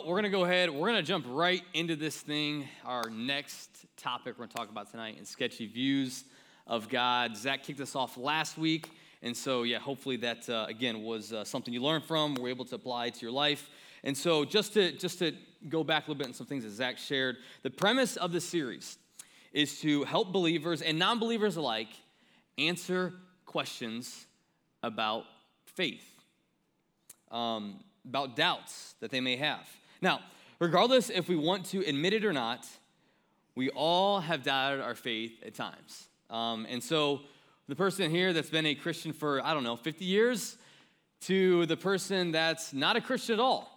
Well, we're going to go ahead. We're going to jump right into this thing. Our next topic we're going to talk about tonight is sketchy views of God. Zach kicked us off last week. And so, yeah, hopefully that, uh, again, was uh, something you learned from, were able to apply to your life. And so, just to, just to go back a little bit on some things that Zach shared, the premise of the series is to help believers and non believers alike answer questions about faith. Um, about doubts that they may have. Now, regardless if we want to admit it or not, we all have doubted our faith at times. Um, and so, the person here that's been a Christian for, I don't know, 50 years, to the person that's not a Christian at all,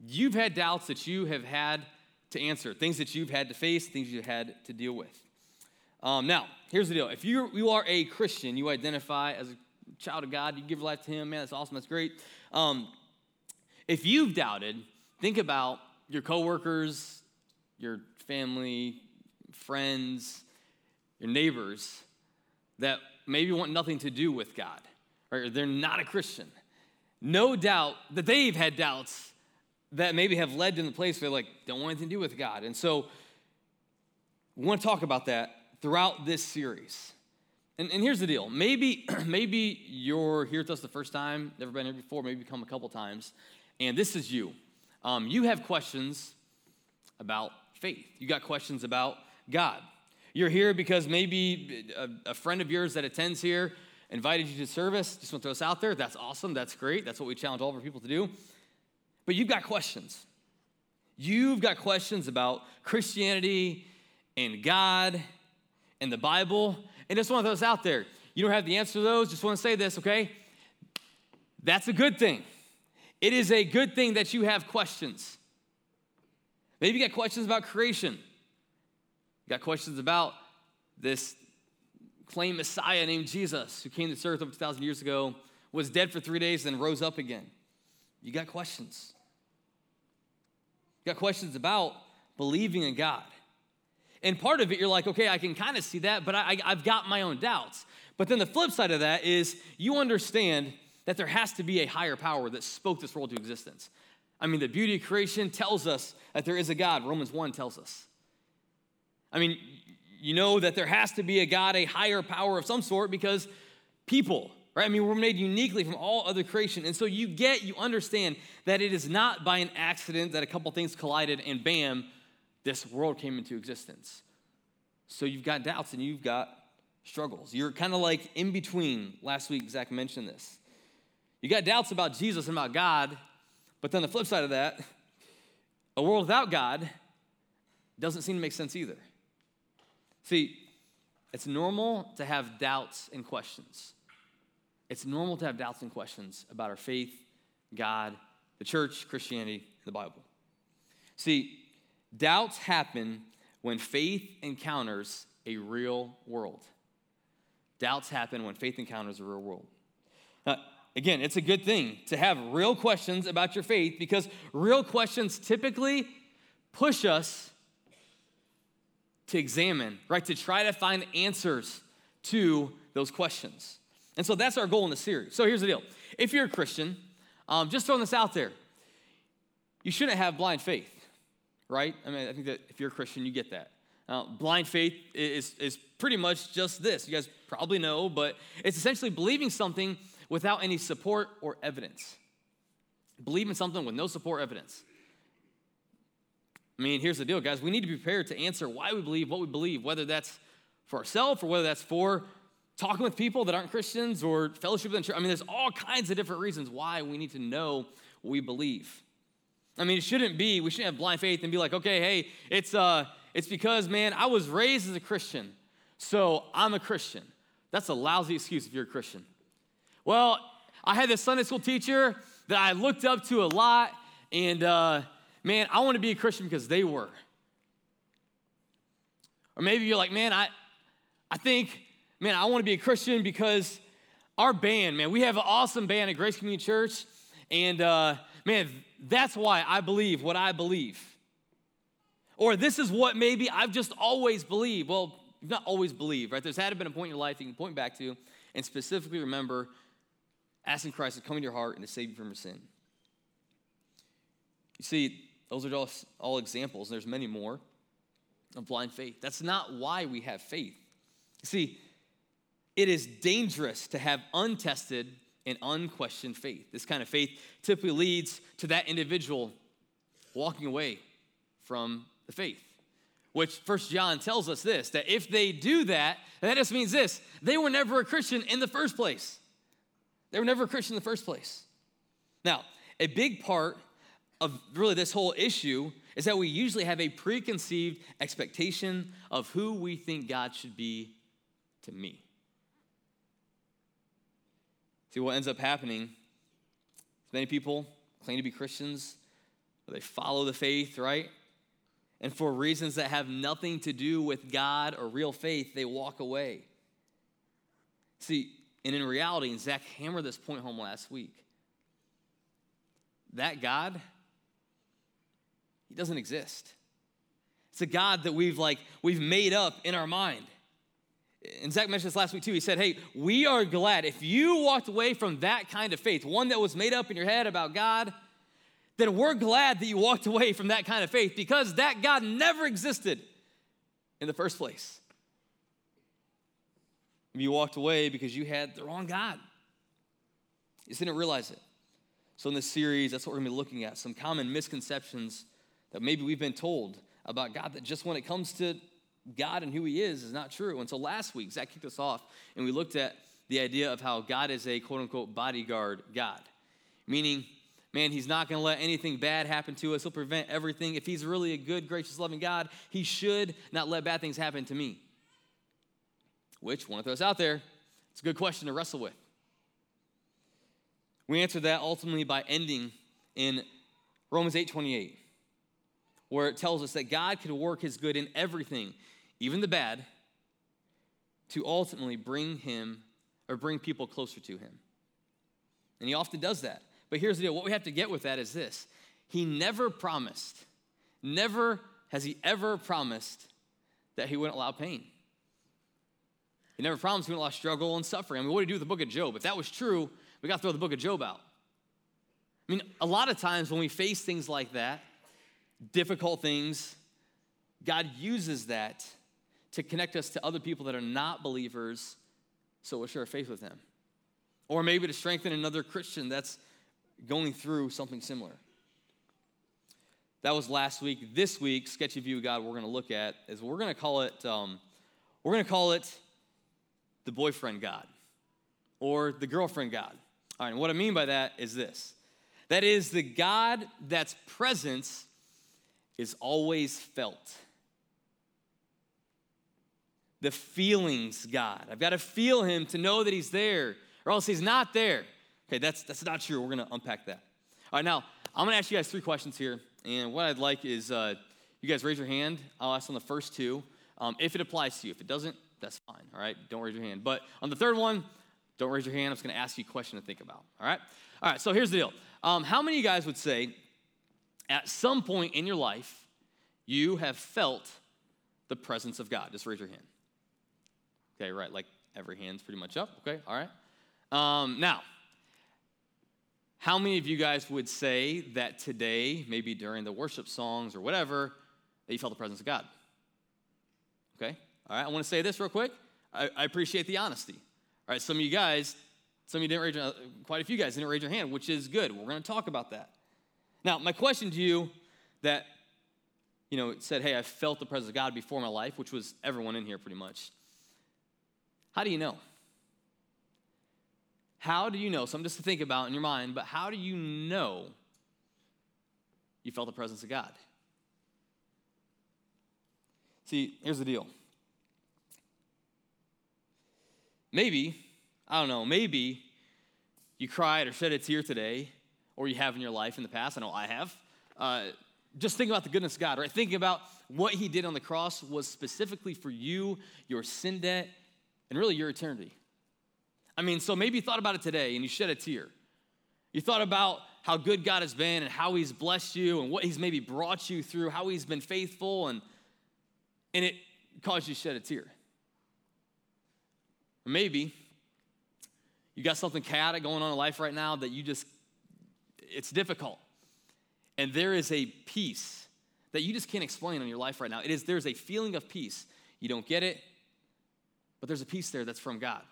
you've had doubts that you have had to answer, things that you've had to face, things you've had to deal with. Um, now, here's the deal if you, you are a Christian, you identify as a child of God, you give life to Him, man, that's awesome, that's great. Um, if you've doubted, think about your coworkers, your family, friends, your neighbors that maybe want nothing to do with God, or they're not a Christian. No doubt that they've had doubts that maybe have led to the place where they like don't want anything to do with God. And so we want to talk about that throughout this series. And, and here's the deal. Maybe, maybe you're here with us the first time, never been here before, maybe come a couple times, and this is you. Um, you have questions about faith, you got questions about God. You're here because maybe a, a friend of yours that attends here invited you to service. Just want to throw us out there. That's awesome. That's great. That's what we challenge all of our people to do. But you've got questions. You've got questions about Christianity and God and the Bible. And just want to throw this out there. You don't have the answer to those. Just want to say this, okay? That's a good thing. It is a good thing that you have questions. Maybe you got questions about creation. You got questions about this claimed Messiah named Jesus who came to this earth over 2,000 years ago, was dead for three days, and rose up again. You got questions. You got questions about believing in God. And part of it, you're like, okay, I can kind of see that, but I, have got my own doubts. But then the flip side of that is you understand that there has to be a higher power that spoke this world to existence. I mean, the beauty of creation tells us that there is a God. Romans 1 tells us. I mean, you know that there has to be a God, a higher power of some sort, because people, right? I mean, we're made uniquely from all other creation. And so you get, you understand that it is not by an accident that a couple things collided and bam, this world came into existence. So you've got doubts and you've got struggles. You're kind of like in between. Last week, Zach mentioned this. You got doubts about Jesus and about God, but then the flip side of that, a world without God doesn't seem to make sense either. See, it's normal to have doubts and questions. It's normal to have doubts and questions about our faith, God, the church, Christianity, the Bible. See, doubts happen when faith encounters a real world. Doubts happen when faith encounters a real world. Now, Again, it's a good thing to have real questions about your faith because real questions typically push us to examine, right? To try to find answers to those questions. And so that's our goal in the series. So here's the deal if you're a Christian, um, just throwing this out there, you shouldn't have blind faith, right? I mean, I think that if you're a Christian, you get that. Uh, blind faith is, is pretty much just this. You guys probably know, but it's essentially believing something without any support or evidence. Believe in something with no support or evidence. I mean, here's the deal, guys. We need to be prepared to answer why we believe what we believe, whether that's for ourselves or whether that's for talking with people that aren't Christians or fellowship in church. I mean, there's all kinds of different reasons why we need to know what we believe. I mean, it shouldn't be, we shouldn't have blind faith and be like, okay, hey, it's uh it's because, man, I was raised as a Christian, so I'm a Christian. That's a lousy excuse if you're a Christian. Well, I had this Sunday school teacher that I looked up to a lot, and uh, man, I want to be a Christian because they were. Or maybe you're like, man, I, I think, man, I want to be a Christian because our band, man, we have an awesome band at Grace Community Church, and uh, man, that's why I believe what I believe. Or this is what maybe I've just always believed. Well, not always believed, right? There's had to been a point in your life you can point back to and specifically remember asking Christ to come into your heart and to save you from your sin. You see, those are all, all examples. There's many more of blind faith. That's not why we have faith. See, it is dangerous to have untested and unquestioned faith. This kind of faith typically leads to that individual walking away from the faith. Which First John tells us this that if they do that, that just means this they were never a Christian in the first place. They were never a Christian in the first place. Now, a big part of really this whole issue is that we usually have a preconceived expectation of who we think God should be to me. See, what ends up happening, many people claim to be Christians, they follow the faith, right? And for reasons that have nothing to do with God or real faith, they walk away. See, and in reality, and Zach hammered this point home last week, that God, he doesn't exist. It's a God that we've like we've made up in our mind. And Zach mentioned this last week too. He said, Hey, we are glad if you walked away from that kind of faith, one that was made up in your head about God, then we're glad that you walked away from that kind of faith because that God never existed in the first place. You walked away because you had the wrong God. You just didn't realize it. So, in this series, that's what we're going to be looking at some common misconceptions that maybe we've been told about God that just when it comes to God and who He is is not true. And so, last week, Zach kicked us off and we looked at the idea of how God is a quote unquote bodyguard God, meaning, man, He's not going to let anything bad happen to us. He'll prevent everything. If He's really a good, gracious, loving God, He should not let bad things happen to me. Which, one of those out there, it's a good question to wrestle with. We answer that ultimately by ending in Romans 8:28, where it tells us that God could work his good in everything, even the bad, to ultimately bring him or bring people closer to him. And he often does that. But here's the deal what we have to get with that is this He never promised, never has he ever promised that he wouldn't allow pain. He never promised he wouldn't allow struggle and suffering. I mean, what do you do with the book of Job? If that was true, we got to throw the book of Job out. I mean, a lot of times when we face things like that, difficult things, God uses that to connect us to other people that are not believers so we'll share faith with them. Or maybe to strengthen another Christian that's going through something similar. That was last week. This week, sketchy view God, we're going to look at is we're going to call it um, we're going to call it the boyfriend God or the girlfriend God. All right, what I mean by that is this that is, the God that's presence is always felt. The feelings God. I've got to feel him to know that he's there, or else he's not there. Okay, that's, that's not true. We're going to unpack that. All right, now, I'm going to ask you guys three questions here. And what I'd like is uh, you guys raise your hand. I'll ask on the first two um, if it applies to you. If it doesn't, that's fine. All right, don't raise your hand. But on the third one, don't raise your hand. I'm just going to ask you a question to think about. All right? All right, so here's the deal. Um, how many of you guys would say at some point in your life you have felt the presence of God? Just raise your hand. Okay, right. Like every hand's pretty much up. Okay, all right. Um, now, how many of you guys would say that today, maybe during the worship songs or whatever, that you felt the presence of God? Okay, all right. I want to say this real quick. I, I appreciate the honesty. All right, some of you guys, some of you didn't raise your, uh, quite a few guys didn't raise your hand, which is good. We're going to talk about that. Now, my question to you that, you know, said, hey, I felt the presence of God before my life, which was everyone in here pretty much. How do you know? How do you know? Something just to think about in your mind, but how do you know you felt the presence of God? See, here's the deal Maybe, I don't know, maybe you cried or shed a tear today, or you have in your life in the past. I know I have. Uh, just think about the goodness of God, right? Thinking about what He did on the cross was specifically for you, your sin debt, and really your eternity. I mean, so maybe you thought about it today and you shed a tear. You thought about how good God has been and how He's blessed you and what He's maybe brought you through, how He's been faithful, and, and it caused you to shed a tear. Maybe you got something chaotic going on in life right now that you just, it's difficult. And there is a peace that you just can't explain in your life right now. It is there's a feeling of peace. You don't get it, but there's a peace there that's from God.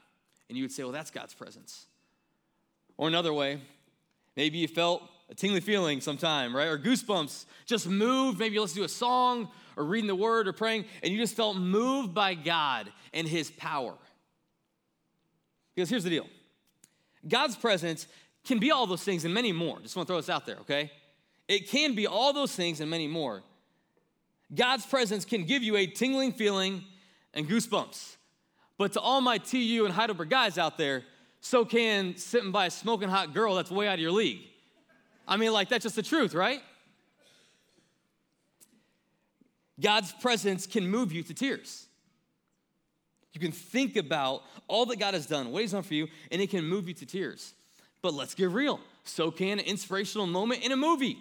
And you would say, well, that's God's presence. Or another way, maybe you felt a tingly feeling sometime, right? Or goosebumps, just moved. Maybe you listen to a song or reading the word or praying, and you just felt moved by God and his power. Because here's the deal God's presence can be all those things and many more. Just want to throw this out there, okay? It can be all those things and many more. God's presence can give you a tingling feeling and goosebumps. But to all my TU and Heidelberg guys out there, so can sitting by a smoking hot girl that's way out of your league. I mean, like, that's just the truth, right? God's presence can move you to tears. You can think about all that God has done, what He's done for you, and it can move you to tears. But let's get real. So can an inspirational moment in a movie.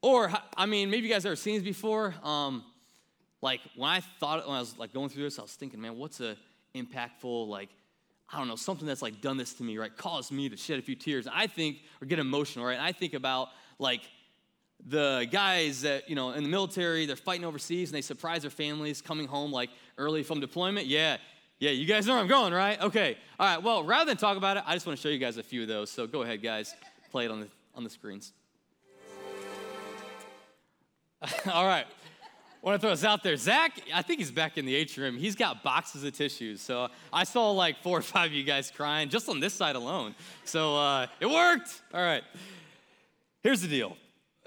Or, I mean, maybe you guys ever seen this before. Um, like when I thought, when I was like going through this, I was thinking, man, what's a impactful, like, I don't know, something that's like done this to me, right? Caused me to shed a few tears. I think, or get emotional, right? I think about like the guys that, you know, in the military, they're fighting overseas and they surprise their families coming home like early from deployment. Yeah, yeah, you guys know where I'm going, right? Okay. All right, well, rather than talk about it, I just want to show you guys a few of those. So go ahead, guys, play it on the, on the screens. All right. I want to throw this out there. Zach, I think he's back in the atrium. He's got boxes of tissues. So I saw like four or five of you guys crying just on this side alone. So uh, it worked. All right. Here's the deal.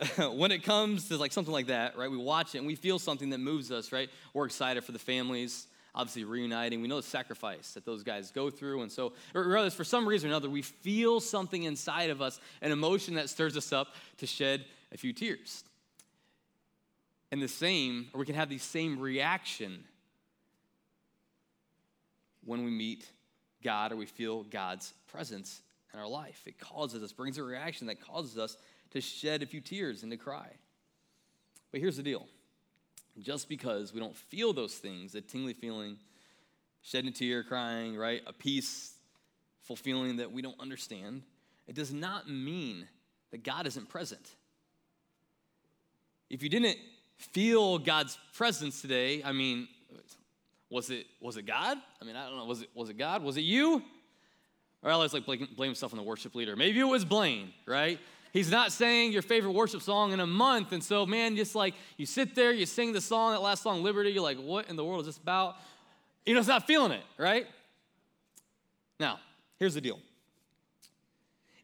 when it comes to like something like that, right? We watch it and we feel something that moves us, right? We're excited for the families, obviously reuniting. We know the sacrifice that those guys go through. And so, regardless, for some reason or another, we feel something inside of us, an emotion that stirs us up to shed a few tears. And the same, or we can have the same reaction when we meet God or we feel God's presence in our life. It causes us, brings a reaction that causes us to shed a few tears and to cry. But here's the deal just because we don't feel those things, a tingly feeling, shedding a tear, crying, right, a peaceful feeling that we don't understand, it does not mean that God isn't present. If you didn't feel God's presence today, I mean, was it was it God? I mean, I don't know. Was it was it God? Was it you? Or I like blame, blame himself on the worship leader. Maybe it was Blaine, right? He's not saying your favorite worship song in a month, and so man, just like you sit there, you sing the song, that last song, Liberty. You're like, what in the world is this about? You know, it's not feeling it, right? Now, here's the deal.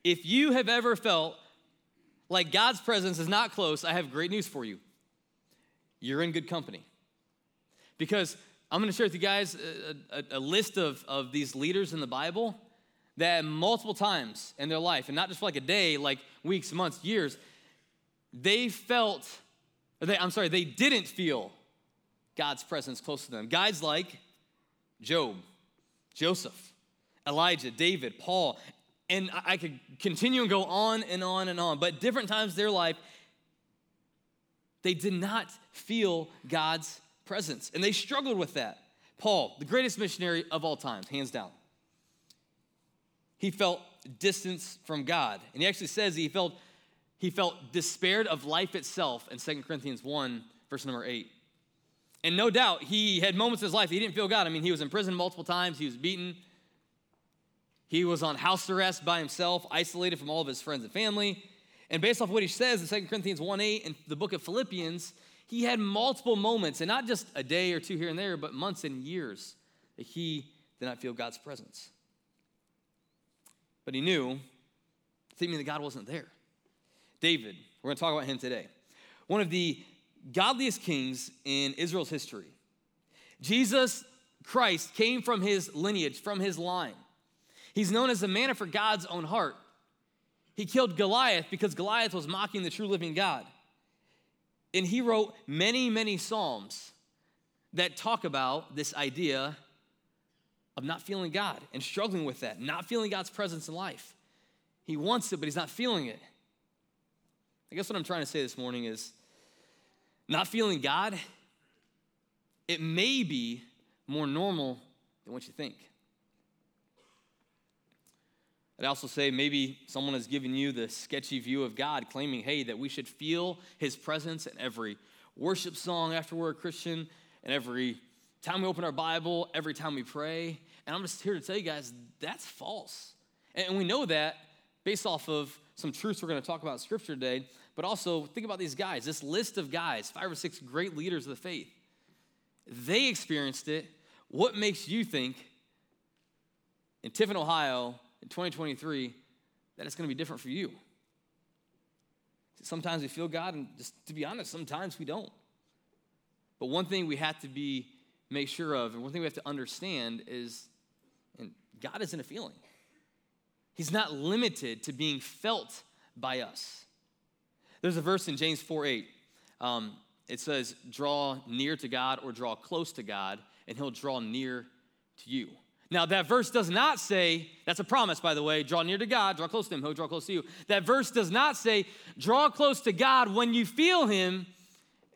If you have ever felt like God's presence is not close, I have great news for you you're in good company. Because I'm going to share with you guys a, a, a, list of, of these leaders in the Bible that multiple times in their life, and not just for like a day, like weeks, months, years, they felt, they, I'm sorry, they didn't feel God's presence close to them. Guys like Job, Joseph, Elijah, David, Paul, and I could continue and go on and on and on, but different times in their life, they did not feel God's presence, and they struggled with that. Paul, the greatest missionary of all times, hands down. He felt distance from God. And he actually says he felt he felt despaired of life itself in 2 Corinthians 1, verse number 8. And no doubt he had moments in his life he didn't feel God. I mean, he was in prison multiple times, he was beaten. He was on house arrest by himself, isolated from all of his friends and family. And based off what he says in 2 Corinthians 1 8 and the book of Philippians, he had multiple moments, and not just a day or two here and there, but months and years that he did not feel God's presence. But he knew, thinking that God wasn't there. David, we're going to talk about him today. One of the godliest kings in Israel's history. Jesus Christ came from his lineage, from his line. He's known as the man after God's own heart. He killed Goliath because Goliath was mocking the true living God. And he wrote many, many Psalms that talk about this idea of not feeling God and struggling with that, not feeling God's presence in life. He wants it, but he's not feeling it. I guess what I'm trying to say this morning is not feeling God, it may be more normal than what you think. I'd also say maybe someone has given you the sketchy view of God, claiming, hey, that we should feel his presence in every worship song after we're a Christian, and every time we open our Bible, every time we pray. And I'm just here to tell you guys that's false. And we know that based off of some truths we're going to talk about in Scripture today, but also think about these guys, this list of guys, five or six great leaders of the faith. They experienced it. What makes you think in Tiffin, Ohio, in 2023, that it's going to be different for you? Sometimes we feel God, and just to be honest, sometimes we don't. But one thing we have to be make sure of, and one thing we have to understand is, and God isn't a feeling. He's not limited to being felt by us. There's a verse in James 4 8. Um, it says, Draw near to God or draw close to God, and he'll draw near to you. Now, that verse does not say, that's a promise, by the way, draw near to God, draw close to him, he'll draw close to you. That verse does not say, draw close to God when you feel him,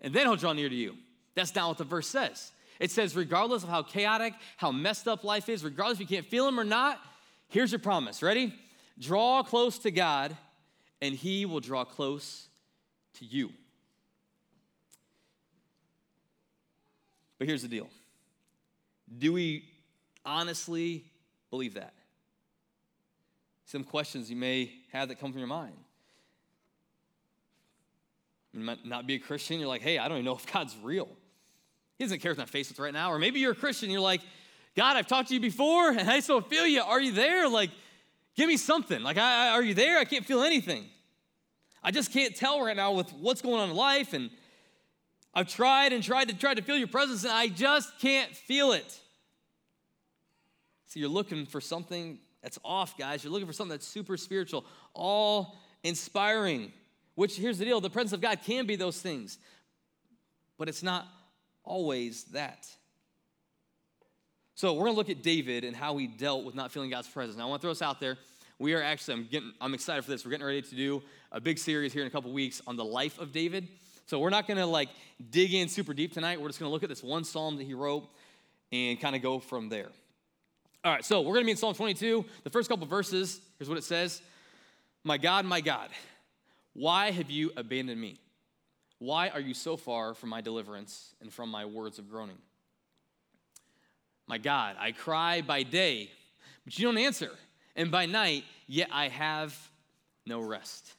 and then he'll draw near to you. That's not what the verse says. It says, regardless of how chaotic, how messed up life is, regardless if you can't feel him or not, here's your promise. Ready? Draw close to God, and he will draw close to you. But here's the deal do we honestly believe that? Some questions you may have that come from your mind. You might not be a Christian, you're like, hey, I don't even know if God's real. He doesn't care if I'm faced with right now. Or maybe you're a Christian, you're like, God, I've talked to you before, and I still feel you. Are you there? Like, give me something. Like, I, I, are you there? I can't feel anything. I just can't tell right now with what's going on in life, and I've tried and tried to try to feel your presence, and I just can't feel it. So you're looking for something that's off, guys. You're looking for something that's super spiritual, all inspiring. Which, here's the deal the presence of God can be those things, but it's not always that. So we're gonna look at David and how he dealt with not feeling God's presence. Now I want to throw this out there. We are actually, I'm getting, I'm excited for this. We're getting ready to do a big series here in a couple weeks on the life of David. So we're not gonna like dig in super deep tonight. We're just gonna look at this one psalm that he wrote and kind of go from there. All right, so we're going to be in Psalm 22. The first couple verses, here's what it says My God, my God, why have you abandoned me? Why are you so far from my deliverance and from my words of groaning? My God, I cry by day, but you don't answer, and by night, yet I have no rest.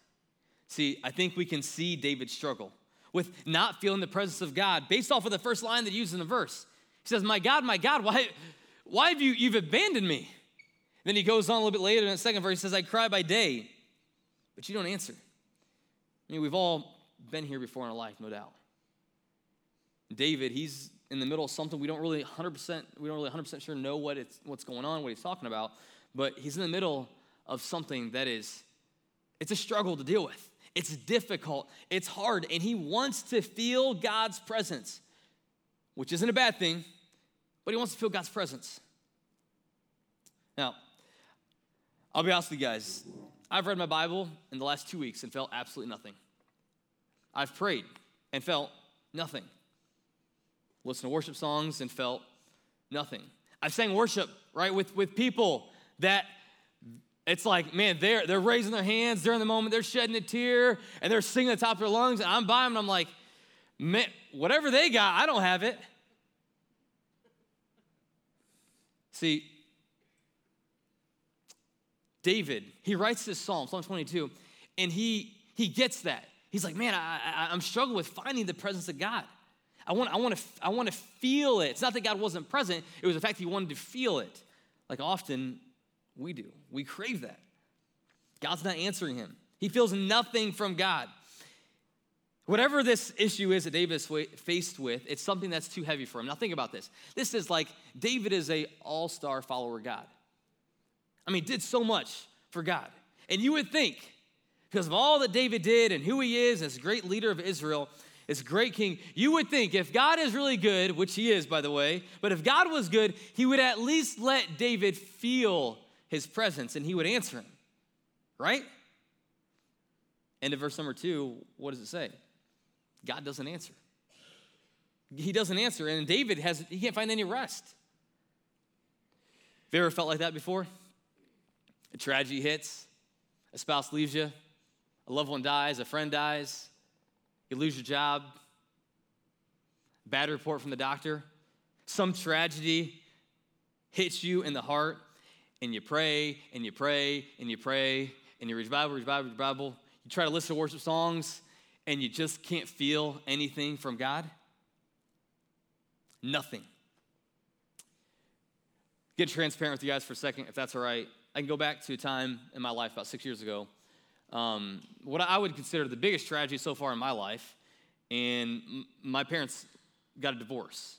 See, I think we can see David struggle with not feeling the presence of God based off of the first line that he used in the verse. He says, My God, my God, why, why have you, you've abandoned me? Then he goes on a little bit later in the second verse, he says, I cry by day, but you don't answer. I mean, we've all been here before in our life, no doubt. David, he's in the middle of something we don't really 100%, we don't really 100% sure know what it's, what's going on, what he's talking about, but he's in the middle of something that is, it's a struggle to deal with. It's difficult, it's hard, and he wants to feel God's presence, which isn't a bad thing but he wants to feel God's presence. Now, I'll be honest with you guys. I've read my Bible in the last two weeks and felt absolutely nothing. I've prayed and felt nothing. Listened to worship songs and felt nothing. I've sang worship, right, with, with people that it's like, man, they're, they're raising their hands, they're in the moment, they're shedding a tear, and they're singing at the top of their lungs, and I'm by them, and I'm like, man, whatever they got, I don't have it. See, David, he writes this psalm, Psalm 22, and he, he gets that. He's like, man, I, I, am struggling with finding the presence of God. I want, I, want to, I want to feel it. It's not that God wasn't present, it was the fact he wanted to feel it. Like often we do. We crave that. God's not answering him. He feels nothing from God. Whatever this issue is that David is faced with, it's something that's too heavy for him. Now think about this. This is like David is a all-star follower God. I mean, did so much for God. And you would think, because of all that David did and who he is as a great leader of Israel, as great king, you would think if God is really good, which he is, by the way, but if God was good, he would at least let David feel his presence and he would answer him, right? End of verse number two, what does it say? God doesn't answer. He doesn't answer, and David has he can't find any rest. Have you ever felt like that before? a tragedy hits, a spouse leaves you, a loved one dies, a friend dies, you lose your job, bad report from the doctor, some tragedy hits you in the heart, and you pray and you pray and you pray and you read the Bible, read the Bible, read the Bible. You try to listen to worship songs, and you just can't feel anything from God. Nothing. Get transparent with you guys for a second, if that's all right. I can go back to a time in my life about six years ago. Um, what I would consider the biggest tragedy so far in my life, and my parents got a divorce.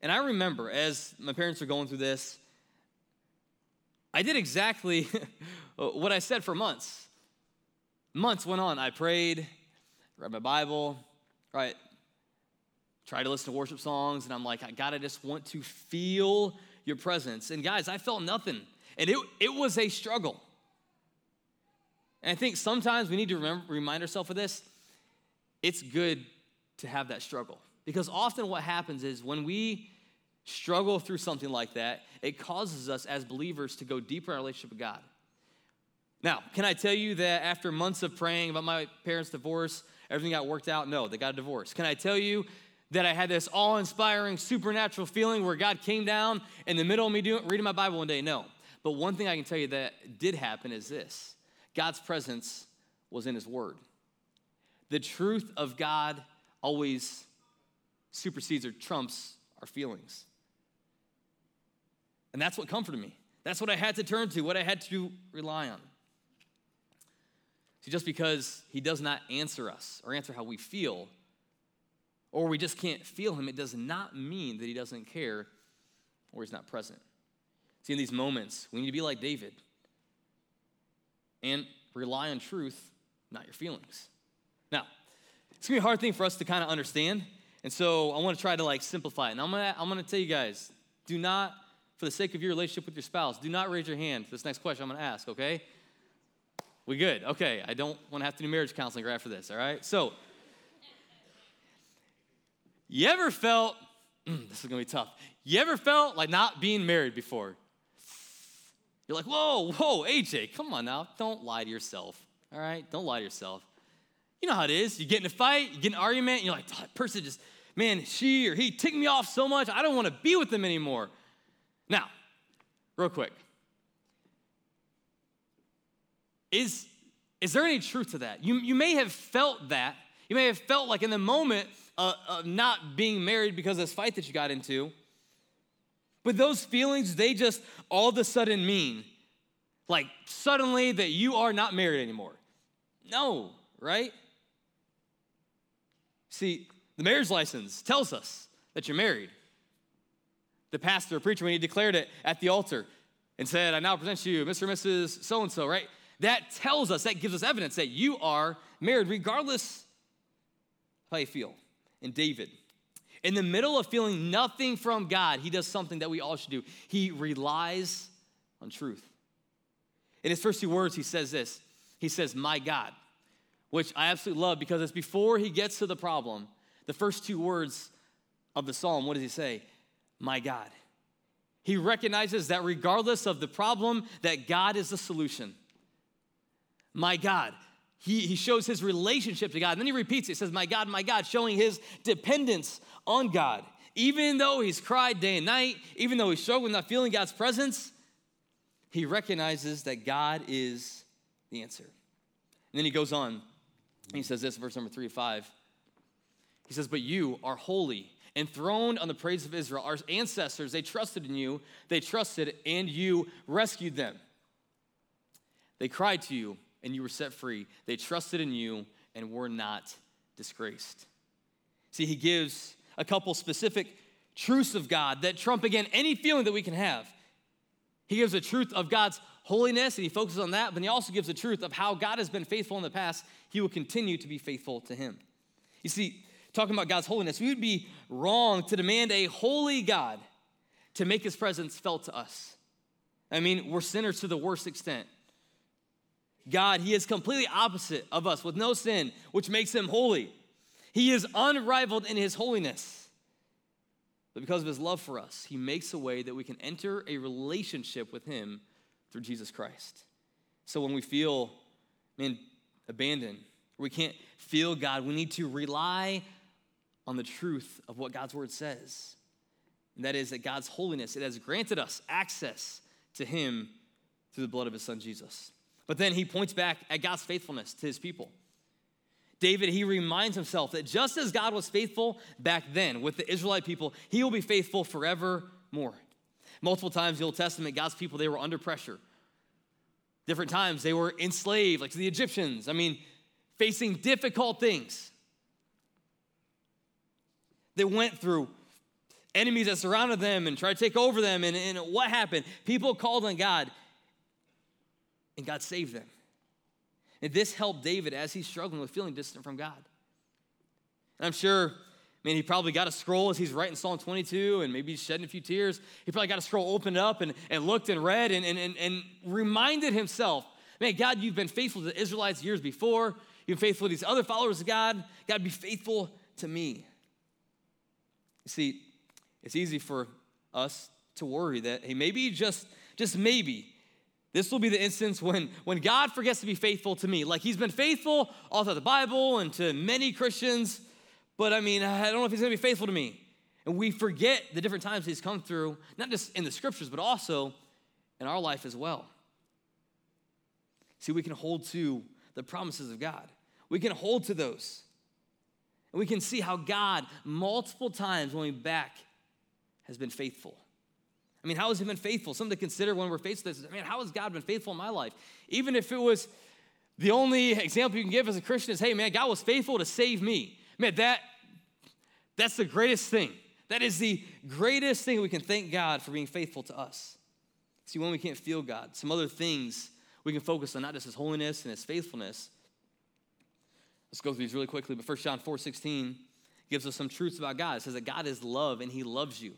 And I remember as my parents were going through this, I did exactly what I said for months. Months went on. I prayed, read my Bible, right? Tried to listen to worship songs, and I'm like, I just want to feel your presence. And guys, I felt nothing. And it, it was a struggle. And I think sometimes we need to remember, remind ourselves of this. It's good to have that struggle. Because often what happens is when we struggle through something like that, it causes us as believers to go deeper in our relationship with God. Now, can I tell you that after months of praying about my parents' divorce, everything got worked out? No, they got a divorce. Can I tell you that I had this awe inspiring supernatural feeling where God came down in the middle of me doing, reading my Bible one day? No. But one thing I can tell you that did happen is this God's presence was in His Word. The truth of God always supersedes or trumps our feelings. And that's what comforted me. That's what I had to turn to, what I had to rely on. See, just because he does not answer us or answer how we feel, or we just can't feel him, it does not mean that he doesn't care or he's not present. See, in these moments, we need to be like David and rely on truth, not your feelings. Now, it's gonna be a hard thing for us to kind of understand, and so I want to try to like simplify it. And I'm gonna I'm gonna tell you guys, do not, for the sake of your relationship with your spouse, do not raise your hand for this next question I'm gonna ask, okay? We good? Okay, I don't want to have to do marriage counseling right after this, all right? So, you ever felt, this is gonna be tough, you ever felt like not being married before? You're like, whoa, whoa, AJ, come on now, don't lie to yourself, all right? Don't lie to yourself. You know how it is. You get in a fight, you get in an argument, and you're like, that person just, man, she or he ticked me off so much, I don't want to be with them anymore. Now, real quick, is, is there any truth to that? You, you may have felt that. You may have felt like in the moment uh, of not being married because of this fight that you got into. But those feelings, they just all of a sudden mean, like suddenly that you are not married anymore. No, right? See, the marriage license tells us that you're married. The pastor or preacher, when he declared it at the altar and said, I now present you Mr. and Mrs. So and so, right? that tells us, that gives us evidence that you are married, regardless how you feel. And David, in the middle of feeling nothing from God, he does something that we all should do. He relies on truth. In his first two words, he says this He says, My God, which I absolutely love because it's before he gets to the problem. The first two words of the psalm, what does he say? My God. He recognizes that regardless of the problem, that God is the solution my God. He, he shows his relationship to God. And then he repeats it. He says, My God, my God, showing his dependence on God. Even though he's cried day and night, even though he's struggling not feeling God's presence, he recognizes that God is the answer. And then he goes on. He says this, verse number three five. He says, But you are holy, enthroned on the praise of Israel. Our ancestors, they trusted in you, they trusted, and you rescued them. They cried to you, and you were set free. They trusted in you and were not disgraced. See, he gives a couple specific truths of God that trump again any feeling that we can have. He gives a truth of God's holiness and he focuses on that, but he also gives a truth of how God has been faithful in the past. He will continue to be faithful to him. You see, talking about God's holiness, we would be wrong to demand a holy God to make his presence felt to us. I mean, we're sinners to the worst extent. God, He is completely opposite of us with no sin, which makes Him holy. He is unrivaled in His holiness. But because of His love for us, He makes a way that we can enter a relationship with Him through Jesus Christ. So when we feel, man, abandoned, we can't feel God, we need to rely on the truth of what God's word says. And that is that God's holiness, it has granted us access to Him through the blood of His Son Jesus. But then he points back at God's faithfulness to His people. David, he reminds himself that just as God was faithful back then with the Israelite people, he will be faithful forevermore. Multiple times in the Old Testament, God's people, they were under pressure. Different times they were enslaved, like to the Egyptians. I mean, facing difficult things. They went through enemies that surrounded them and tried to take over them. And, and what happened? People called on God, and God saved them. And this helped David as he's struggling with feeling distant from God. And I'm sure Man, he probably got a scroll as he's writing Psalm 22 and maybe he's shedding a few tears. He probably got a scroll opened up and, and looked and read and, and, and, and reminded himself, man, God, you've been faithful to the Israelites years before. You've been faithful to these other followers of God. God, be faithful to me. You see, it's easy for us to worry that, hey, maybe just, just maybe, this will be the instance when, when God forgets to be faithful to me. Like he's been faithful all throughout the Bible and to many Christians but I mean, I don't know if he's to be faithful to me. And we forget the different times he's come through, not just in the scriptures, but also in our life as well. See, we can hold to the promises of God, we can hold to those. And we can see how God, multiple times going back, has been faithful. I mean, how has He been faithful? Something to consider when we're faced with this. I mean, how has God been faithful in my life? Even if it was the only example you can give as a Christian is, hey, man, God was faithful to save me. Man, that that's the greatest thing. That is the greatest thing we can thank God for being faithful to us. See, when we can't feel God, some other things we can focus on, not just His holiness and His faithfulness. Let's go through these really quickly. But 1 John 4 16 gives us some truths about God. It says that God is love and He loves you.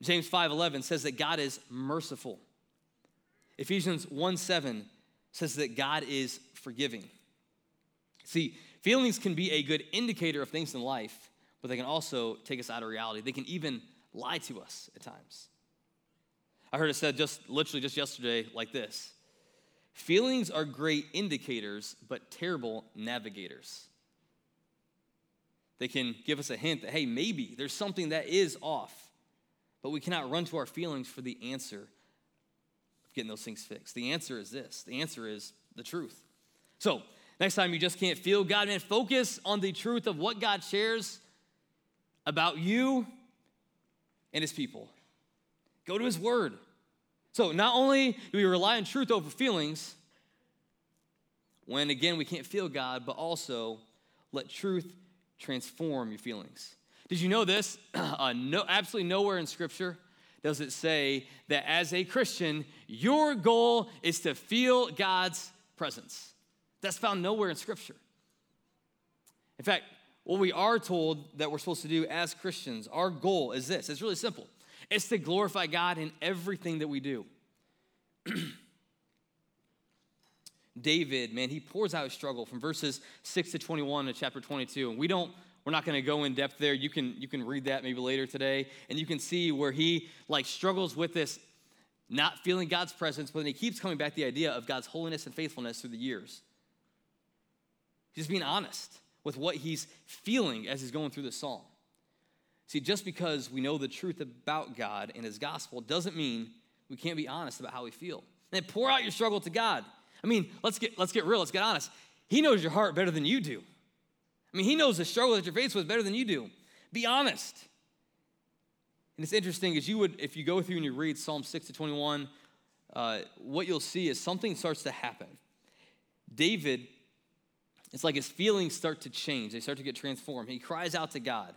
James 5 11 says that God is merciful. Ephesians 1 7 says that God is forgiving. See, Feelings can be a good indicator of things in life, but they can also take us out of reality. They can even lie to us at times. I heard it said just literally just yesterday like this Feelings are great indicators, but terrible navigators. They can give us a hint that, hey, maybe there's something that is off, but we cannot run to our feelings for the answer of getting those things fixed. The answer is this the answer is the truth. So, Next time you just can't feel God, man, focus on the truth of what God shares about you and his people. Go to his word. So not only do we rely on truth over feelings, when again we can't feel God, but also let truth transform your feelings. Did you know this? Uh, no, absolutely nowhere in Scripture does it say that as a Christian, your goal is to feel God's presence. That's found nowhere in Scripture. In fact, what we are told that we're supposed to do as Christians, our goal is this it's really simple it's to glorify God in everything that we do. David, man, he pours out his struggle from verses 6 to 21 in chapter 22. And we don't, we're not going to go in depth there. You can, you can read that maybe later today. And you can see where he like struggles with this, not feeling God's presence, but then he keeps coming back to the idea of God's holiness and faithfulness through the years. He's being honest with what he's feeling as he's going through the psalm. See, just because we know the truth about God and his gospel doesn't mean we can't be honest about how we feel. And pour out your struggle to God. I mean, let's get let's get real, let's get honest. He knows your heart better than you do. I mean, he knows the struggle that you're faced with better than you do. Be honest. And it's interesting as you would, if you go through and you read Psalm 6 to 21, uh, what you'll see is something starts to happen. David it's like his feelings start to change, they start to get transformed. He cries out to God.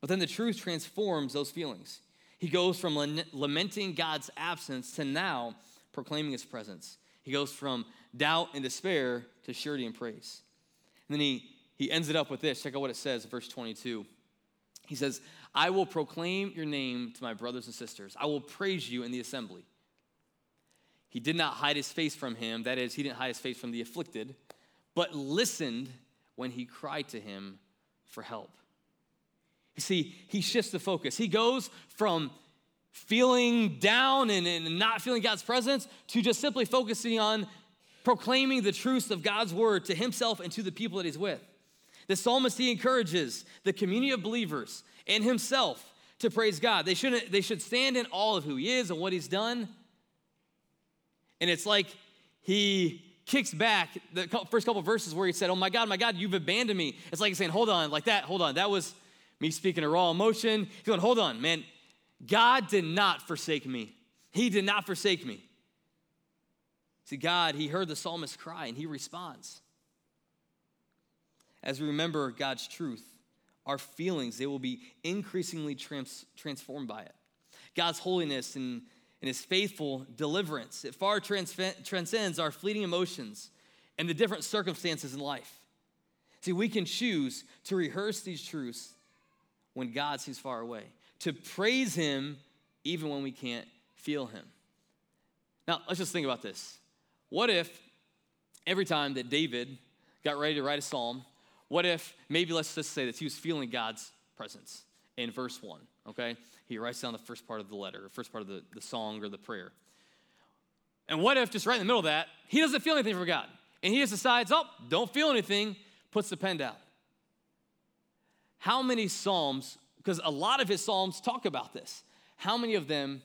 But then the truth transforms those feelings. He goes from lamenting God's absence to now proclaiming his presence. He goes from doubt and despair to surety and praise. And then he, he ends it up with this. Check out what it says, verse 22. He says, I will proclaim your name to my brothers and sisters. I will praise you in the assembly. He did not hide his face from him. That is, he didn't hide his face from the afflicted but listened when he cried to him for help. You see, he shifts the focus. He goes from feeling down and, and not feeling God's presence to just simply focusing on proclaiming the truths of God's word to himself and to the people that he's with. The psalmist he encourages the community of believers and himself to praise God. They shouldn't they should stand in awe of who he is and what he's done. And it's like he kicks back the first couple verses where he said, "Oh my God, my God, you've abandoned me." It's like he's saying, "Hold on, like that. Hold on. That was me speaking a raw emotion." He's going, "Hold on, man. God did not forsake me. He did not forsake me." See, God, he heard the psalmist cry and he responds. As we remember God's truth, our feelings, they will be increasingly trans- transformed by it. God's holiness and, and his faithful deliverance, it far trans- transcends our fleeting emotions and the different circumstances in life. See, we can choose to rehearse these truths when God seems far away, to praise him even when we can't feel him. Now, let's just think about this. What if every time that David got ready to write a psalm, what if, maybe let's just say that he was feeling God's presence in verse one, okay? He writes down the first part of the letter, the first part of the, the song or the prayer. And what if, just right in the middle of that, he doesn't feel anything from God? And he just decides, oh, don't feel anything, puts the pen down. How many Psalms, because a lot of his Psalms talk about this, how many of them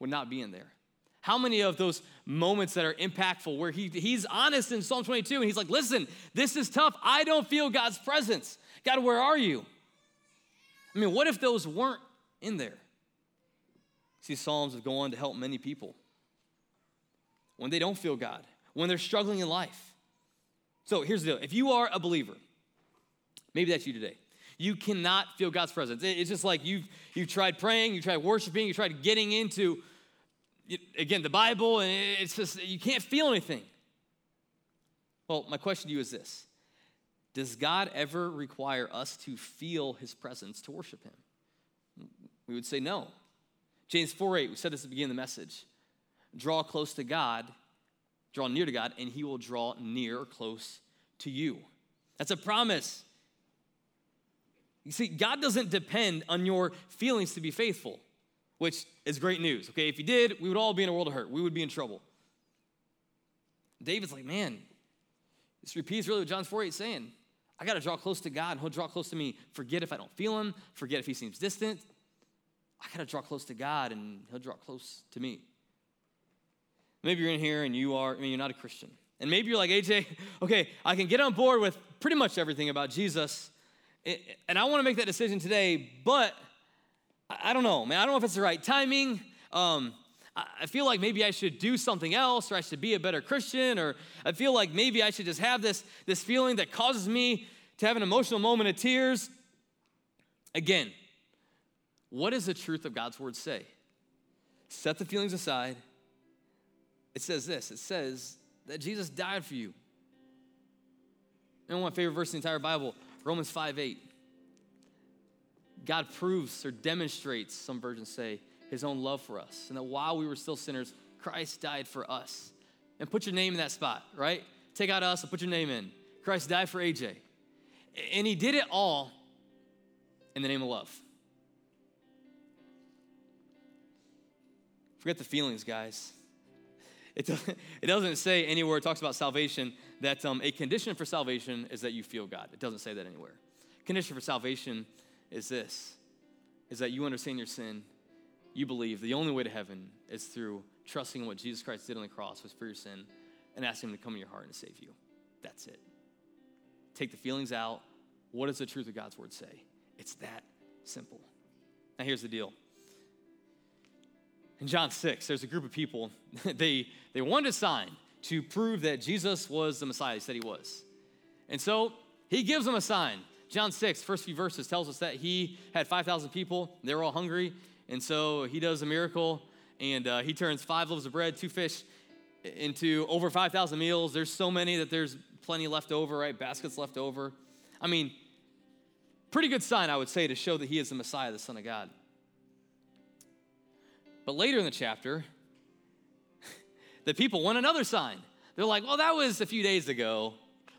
would not be in there? How many of those moments that are impactful where he, he's honest in Psalm 22 and he's like, listen, this is tough. I don't feel God's presence. God, where are you? I mean, what if those weren't in there? See, Psalms have gone on to help many people when they don't feel God, when they're struggling in life. So here's the deal if you are a believer, maybe that's you today. You cannot feel God's presence. It's just like you've, you've tried praying, you tried worshiping, you tried getting into again, the Bible, and it's just, you can't feel anything. Well, my question to you is this Does God ever require us to feel his presence to worship him? We would say no. James 4 8, we said this at the beginning of the message. Draw close to God, draw near to God, and he will draw near or close to you. That's a promise. You see, God doesn't depend on your feelings to be faithful which is great news. Okay, if he did, we would all be in a world of hurt. We would be in trouble. David's like, man, this repeats really what John 4 8 is saying. I got to draw close to God, and He'll draw close to me. Forget if I don't feel Him, forget if He seems distant. I got to draw close to God, and He'll draw close to me. Maybe you're in here and you are, I mean, you're not a Christian. And maybe you're like, AJ, okay, I can get on board with pretty much everything about Jesus, and I want to make that decision today, but I don't know, man. I don't know if it's the right timing. Um, I feel like maybe I should do something else, or I should be a better Christian, or I feel like maybe I should just have this, this feeling that causes me to have an emotional moment of tears. Again, what does the truth of God's word say? Set the feelings aside. It says this it says that Jesus died for you. And one of my favorite verse in the entire Bible, Romans 5 8. God proves or demonstrates, some versions say, his own love for us. And that while we were still sinners, Christ died for us. And put your name in that spot, right? Take out us and put your name in. Christ died for AJ. And he did it all in the name of love. Forget the feelings, guys. It doesn't, it doesn't say anywhere it talks about salvation that um, a condition for salvation is that you feel God. It doesn't say that anywhere. Condition for salvation is this is that you understand your sin, you believe the only way to heaven is through trusting what Jesus Christ did on the cross was for your sin and asking him to come in your heart and save you. That's it. Take the feelings out. What does the truth of God's word say? It's that simple. Now here's the deal. In John 6, there's a group of people, they, they wanted a sign to prove that Jesus was the Messiah, he said he was. And so he gives them a sign. John 6, first few verses, tells us that he had 5,000 people. They were all hungry. And so he does a miracle and uh, he turns five loaves of bread, two fish into over 5,000 meals. There's so many that there's plenty left over, right? Baskets left over. I mean, pretty good sign, I would say, to show that he is the Messiah, the Son of God. But later in the chapter, the people want another sign. They're like, well, that was a few days ago.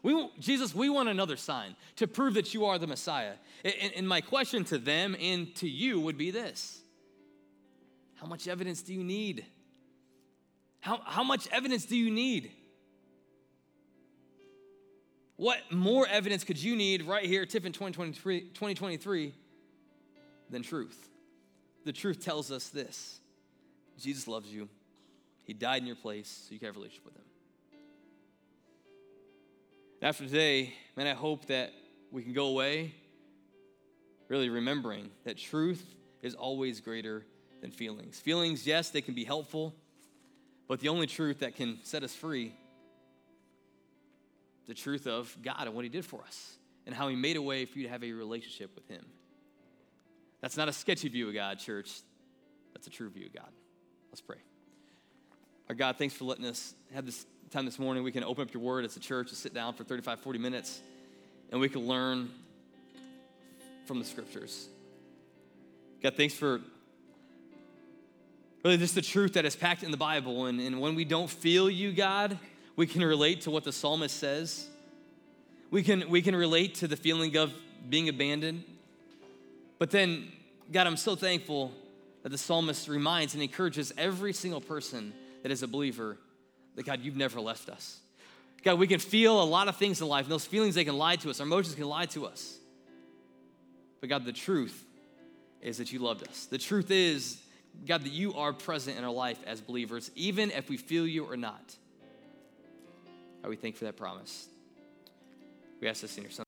We, Jesus, we want another sign to prove that you are the Messiah. And, and my question to them and to you would be this How much evidence do you need? How, how much evidence do you need? What more evidence could you need right here, Tiffin 2023, 2023 than truth? The truth tells us this Jesus loves you, He died in your place so you can have a relationship with Him. After today, man, I hope that we can go away really remembering that truth is always greater than feelings. Feelings, yes, they can be helpful, but the only truth that can set us free the truth of God and what He did for us and how He made a way for you to have a relationship with Him. That's not a sketchy view of God, church. That's a true view of God. Let's pray. Our God, thanks for letting us have this time this morning. We can open up your word as a church and sit down for 35, 40 minutes, and we can learn from the scriptures. God, thanks for really just the truth that is packed in the Bible. And, and when we don't feel you, God, we can relate to what the psalmist says. We can, we can relate to the feeling of being abandoned. But then, God, I'm so thankful that the psalmist reminds and encourages every single person that is a believer that, God, you've never left us. God, we can feel a lot of things in life, and those feelings, they can lie to us. Our emotions can lie to us. But God, the truth is that you loved us. The truth is, God, that you are present in our life as believers, even if we feel you or not. God, we thank for that promise. We ask this in your son.